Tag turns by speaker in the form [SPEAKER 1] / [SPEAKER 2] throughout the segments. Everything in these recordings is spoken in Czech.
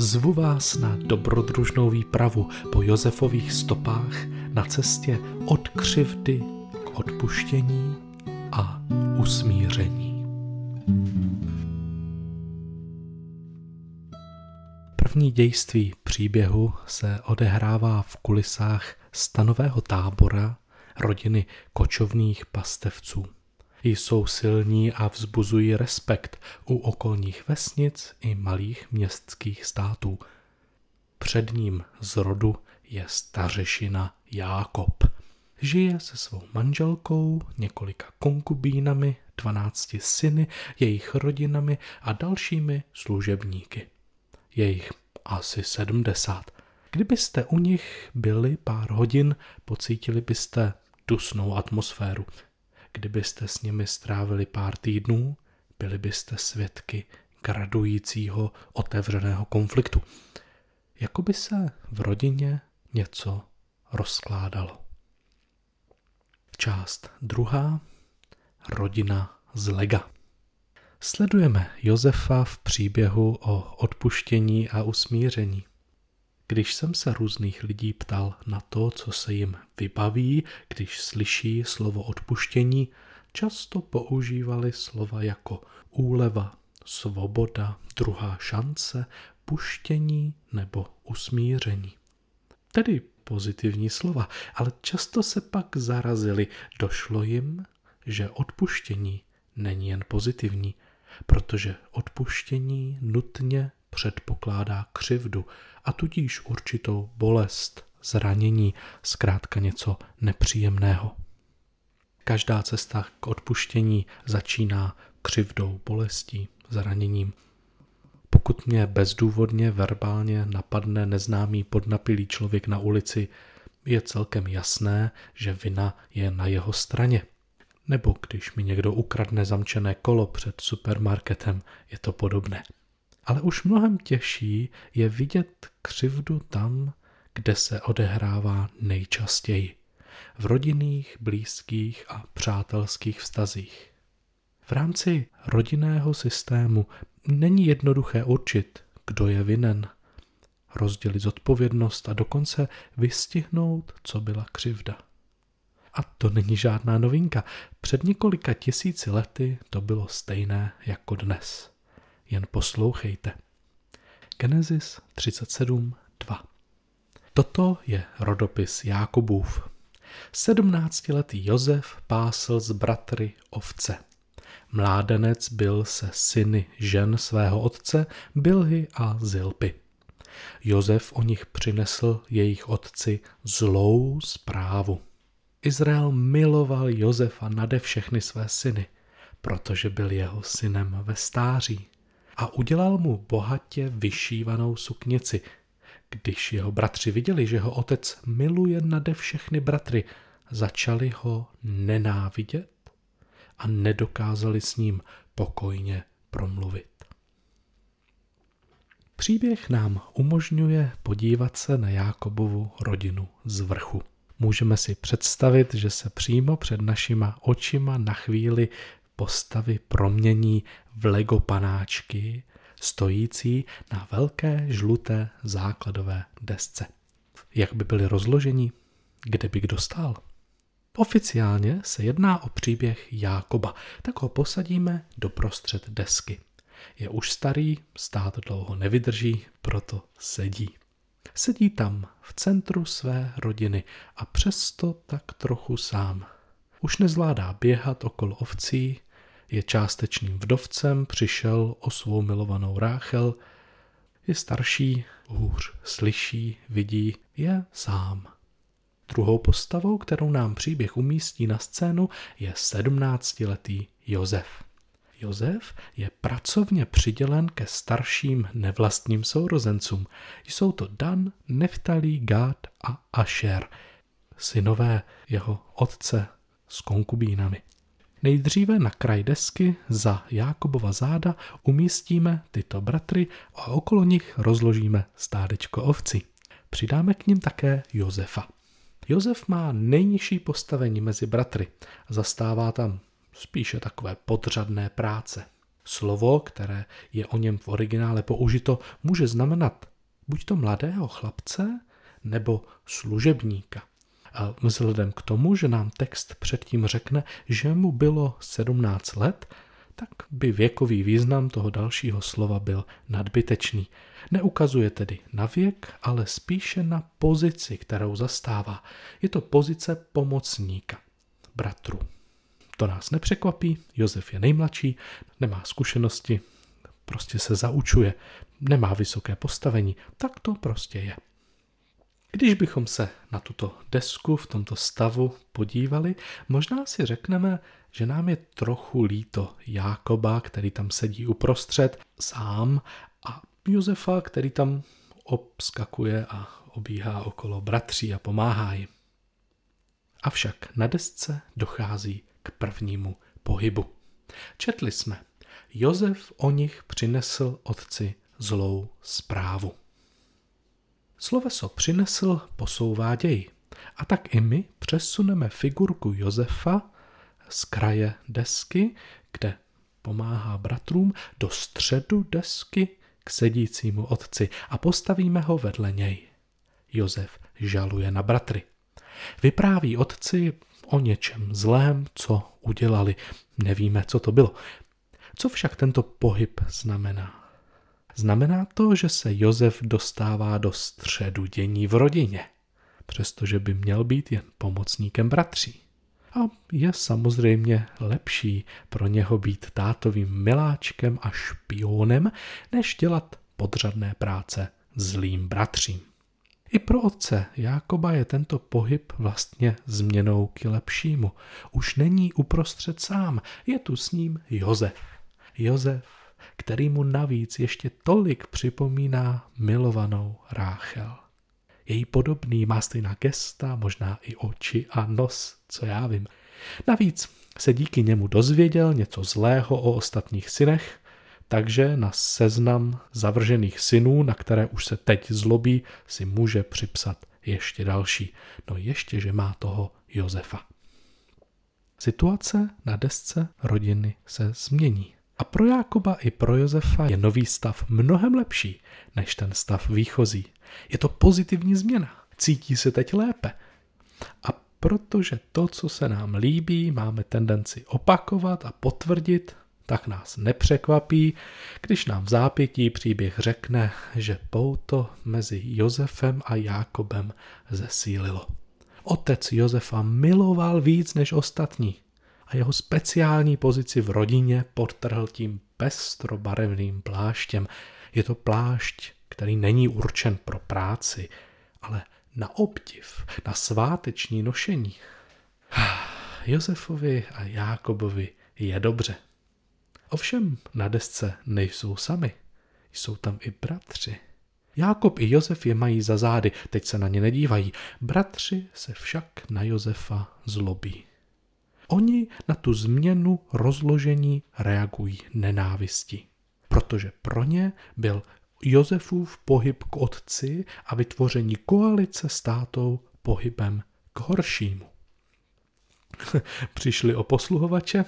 [SPEAKER 1] Zvu vás na dobrodružnou výpravu po Josefových stopách na cestě od křivdy k odpuštění a usmíření. První dějství příběhu se odehrává v kulisách stanového tábora rodiny kočovných pastevců jsou silní a vzbuzují respekt u okolních vesnic i malých městských států. Před ním z rodu je stařešina Jákob. Žije se svou manželkou, několika konkubínami, dvanácti syny, jejich rodinami a dalšími služebníky. Je jich asi sedmdesát. Kdybyste u nich byli pár hodin, pocítili byste dusnou atmosféru. Kdybyste s nimi strávili pár týdnů, byli byste svědky gradujícího otevřeného konfliktu. Jako by se v rodině něco rozkládalo. Část druhá. Rodina z Lega. Sledujeme Josefa v příběhu o odpuštění a usmíření. Když jsem se různých lidí ptal na to, co se jim vybaví, když slyší slovo odpuštění, často používali slova jako úleva, svoboda, druhá šance, puštění nebo usmíření. Tedy pozitivní slova, ale často se pak zarazili. Došlo jim, že odpuštění není jen pozitivní, protože odpuštění nutně předpokládá křivdu a tudíž určitou bolest, zranění, zkrátka něco nepříjemného. Každá cesta k odpuštění začíná křivdou, bolestí, zraněním. Pokud mě bezdůvodně verbálně napadne neznámý podnapilý člověk na ulici, je celkem jasné, že vina je na jeho straně. Nebo když mi někdo ukradne zamčené kolo před supermarketem, je to podobné. Ale už mnohem těžší je vidět křivdu tam, kde se odehrává nejčastěji. V rodinných, blízkých a přátelských vztazích. V rámci rodinného systému není jednoduché určit, kdo je vinen, rozdělit zodpovědnost a dokonce vystihnout, co byla křivda. A to není žádná novinka. Před několika tisíci lety to bylo stejné jako dnes jen poslouchejte. Genesis 37.2 Toto je rodopis Jákobův. Sedmnáctiletý Josef pásl z bratry ovce. Mládenec byl se syny žen svého otce Bilhy a Zilpy. Josef o nich přinesl jejich otci zlou zprávu. Izrael miloval Josefa nade všechny své syny, protože byl jeho synem ve stáří a udělal mu bohatě vyšívanou suknici. Když jeho bratři viděli, že ho otec miluje nade všechny bratry, začali ho nenávidět a nedokázali s ním pokojně promluvit. Příběh nám umožňuje podívat se na Jákobovu rodinu z vrchu. Můžeme si představit, že se přímo před našima očima na chvíli postavy promění v Lego panáčky, stojící na velké žluté základové desce. Jak by byly rozloženi? Kde by kdo stál? Oficiálně se jedná o příběh Jákoba, tak ho posadíme do prostřed desky. Je už starý, stát dlouho nevydrží, proto sedí. Sedí tam v centru své rodiny a přesto tak trochu sám. Už nezvládá běhat okolo ovcí, je částečným vdovcem, přišel o svou milovanou Ráchel, je starší, hůř slyší, vidí, je sám. Druhou postavou, kterou nám příběh umístí na scénu, je sedmnáctiletý Josef. Josef je pracovně přidělen ke starším nevlastním sourozencům. Jsou to Dan, Neftalí, Gad a Asher, synové jeho otce s konkubínami. Nejdříve na kraj desky za Jákobova záda umístíme tyto bratry a okolo nich rozložíme stádečko ovcí. Přidáme k ním také Josefa. Josef má nejnižší postavení mezi bratry. Zastává tam spíše takové podřadné práce. Slovo, které je o něm v originále použito, může znamenat buď to mladého chlapce nebo služebníka. Vzhledem k tomu, že nám text předtím řekne, že mu bylo 17 let, tak by věkový význam toho dalšího slova byl nadbytečný. Neukazuje tedy na věk, ale spíše na pozici, kterou zastává. Je to pozice pomocníka, bratru. To nás nepřekvapí, Josef je nejmladší, nemá zkušenosti, prostě se zaučuje, nemá vysoké postavení, tak to prostě je. Když bychom se na tuto desku v tomto stavu podívali, možná si řekneme, že nám je trochu líto Jákoba, který tam sedí uprostřed sám a Josefa, který tam obskakuje a obíhá okolo bratří a pomáhá jim. Avšak na desce dochází k prvnímu pohybu. Četli jsme, Josef o nich přinesl otci zlou zprávu. Sloveso přinesl posouvá děj. A tak i my přesuneme figurku Josefa z kraje desky, kde pomáhá bratrům, do středu desky k sedícímu otci a postavíme ho vedle něj. Josef žaluje na bratry. Vypráví otci o něčem zlém, co udělali. Nevíme, co to bylo. Co však tento pohyb znamená? Znamená to, že se Josef dostává do středu dění v rodině, přestože by měl být jen pomocníkem bratří. A je samozřejmě lepší pro něho být tátovým miláčkem a špionem, než dělat podřadné práce zlým bratřím. I pro otce Jákoba je tento pohyb vlastně změnou k lepšímu. Už není uprostřed sám, je tu s ním Jozef. Jozef, který mu navíc ještě tolik připomíná milovanou Ráchel. Její podobný má stejná gesta, možná i oči a nos, co já vím. Navíc se díky němu dozvěděl něco zlého o ostatních synech takže na seznam zavržených synů, na které už se teď zlobí, si může připsat ještě další. No ještě, že má toho Josefa. Situace na desce rodiny se změní. A pro Jákoba i pro Josefa je nový stav mnohem lepší než ten stav výchozí. Je to pozitivní změna. Cítí se teď lépe. A protože to, co se nám líbí, máme tendenci opakovat a potvrdit, tak nás nepřekvapí, když nám v zápětí příběh řekne, že pouto mezi Josefem a Jákobem zesílilo. Otec Josefa miloval víc než ostatní a jeho speciální pozici v rodině podtrhl tím pestrobarevným pláštěm. Je to plášť, který není určen pro práci, ale na obdiv, na sváteční nošení. Josefovi a Jákobovi je dobře. Ovšem na desce nejsou sami. Jsou tam i bratři. Jákob i Josef je mají za zády, teď se na ně nedívají. Bratři se však na Josefa zlobí. Oni na tu změnu rozložení reagují nenávisti, protože pro ně byl Josefův pohyb k otci a vytvoření koalice státou pohybem k horšímu. Přišli o posluhovače,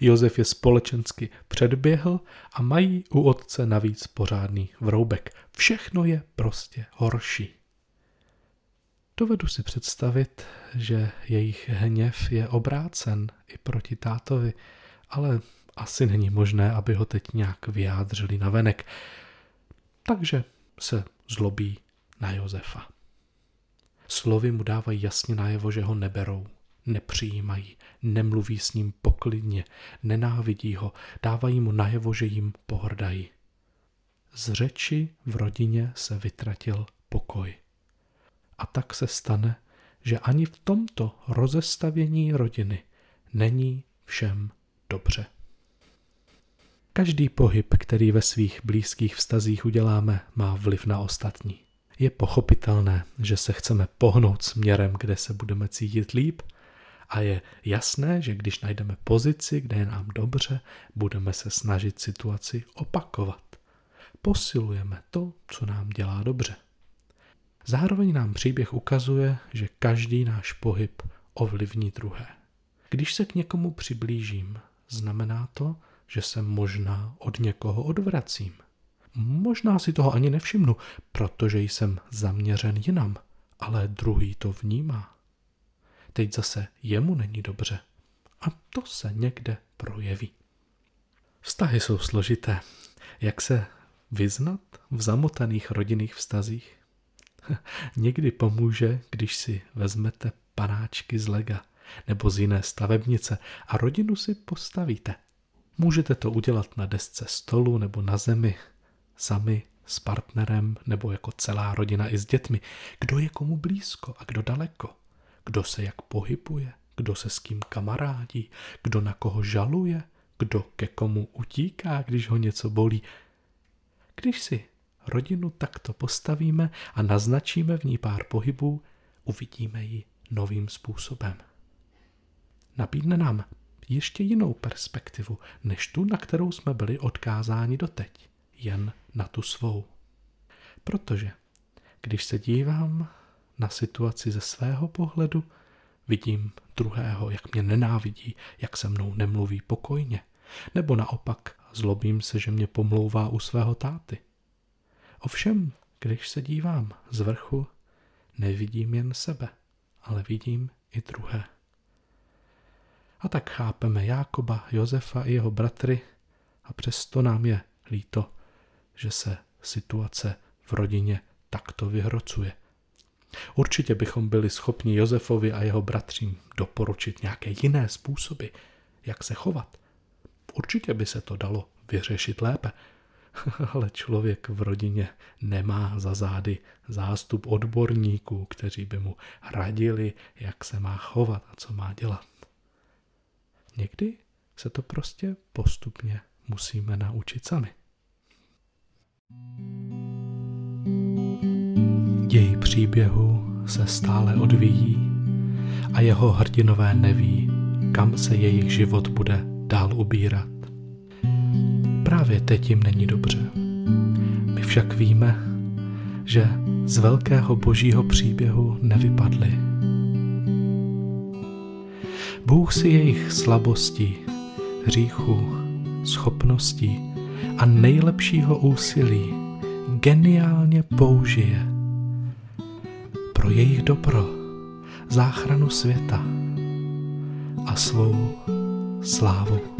[SPEAKER 1] Josef je společensky předběhl a mají u otce navíc pořádný vroubek. Všechno je prostě horší. Dovedu si představit, že jejich hněv je obrácen i proti tátovi, ale asi není možné, aby ho teď nějak vyjádřili na venek. Takže se zlobí na Josefa. Slovy mu dávají jasně najevo, že ho neberou, nepřijímají, nemluví s ním poklidně, nenávidí ho, dávají mu najevo, že jim pohrdají. Z řeči v rodině se vytratil pokoj. A tak se stane, že ani v tomto rozestavění rodiny není všem dobře. Každý pohyb, který ve svých blízkých vztazích uděláme, má vliv na ostatní. Je pochopitelné, že se chceme pohnout směrem, kde se budeme cítit líp a je jasné, že když najdeme pozici, kde je nám dobře, budeme se snažit situaci opakovat. Posilujeme to, co nám dělá dobře. Zároveň nám příběh ukazuje, že každý náš pohyb ovlivní druhé. Když se k někomu přiblížím, znamená to, že se možná od někoho odvracím. Možná si toho ani nevšimnu, protože jsem zaměřen jinam, ale druhý to vnímá. Teď zase jemu není dobře. A to se někde projeví. Vztahy jsou složité. Jak se vyznat v zamotaných rodinných vztazích? Někdy pomůže, když si vezmete panáčky z lega nebo z jiné stavebnice a rodinu si postavíte. Můžete to udělat na desce stolu nebo na zemi, sami, s partnerem nebo jako celá rodina i s dětmi. Kdo je komu blízko a kdo daleko. Kdo se jak pohybuje, kdo se s kým kamarádí, kdo na koho žaluje, kdo ke komu utíká, když ho něco bolí. Když si rodinu takto postavíme a naznačíme v ní pár pohybů, uvidíme ji novým způsobem. Nabídne nám ještě jinou perspektivu, než tu, na kterou jsme byli odkázáni doteď, jen na tu svou. Protože když se dívám na situaci ze svého pohledu, vidím druhého, jak mě nenávidí, jak se mnou nemluví pokojně, nebo naopak zlobím se, že mě pomlouvá u svého táty. Ovšem, když se dívám z vrchu, nevidím jen sebe, ale vidím i druhé. A tak chápeme Jákoba, Josefa i jeho bratry a přesto nám je líto, že se situace v rodině takto vyhrocuje. Určitě bychom byli schopni Josefovi a jeho bratřím doporučit nějaké jiné způsoby, jak se chovat. Určitě by se to dalo vyřešit lépe, ale člověk v rodině nemá za zády zástup odborníků, kteří by mu radili, jak se má chovat a co má dělat. Někdy se to prostě postupně musíme naučit sami. Děj příběhu se stále odvíjí a jeho hrdinové neví, kam se jejich život bude dál ubírat. Právě teď jim není dobře. My však víme, že z velkého božího příběhu nevypadli. Bůh si jejich slabostí, hříchu, schopností a nejlepšího úsilí geniálně použije pro jejich dobro, záchranu světa a svou slávu.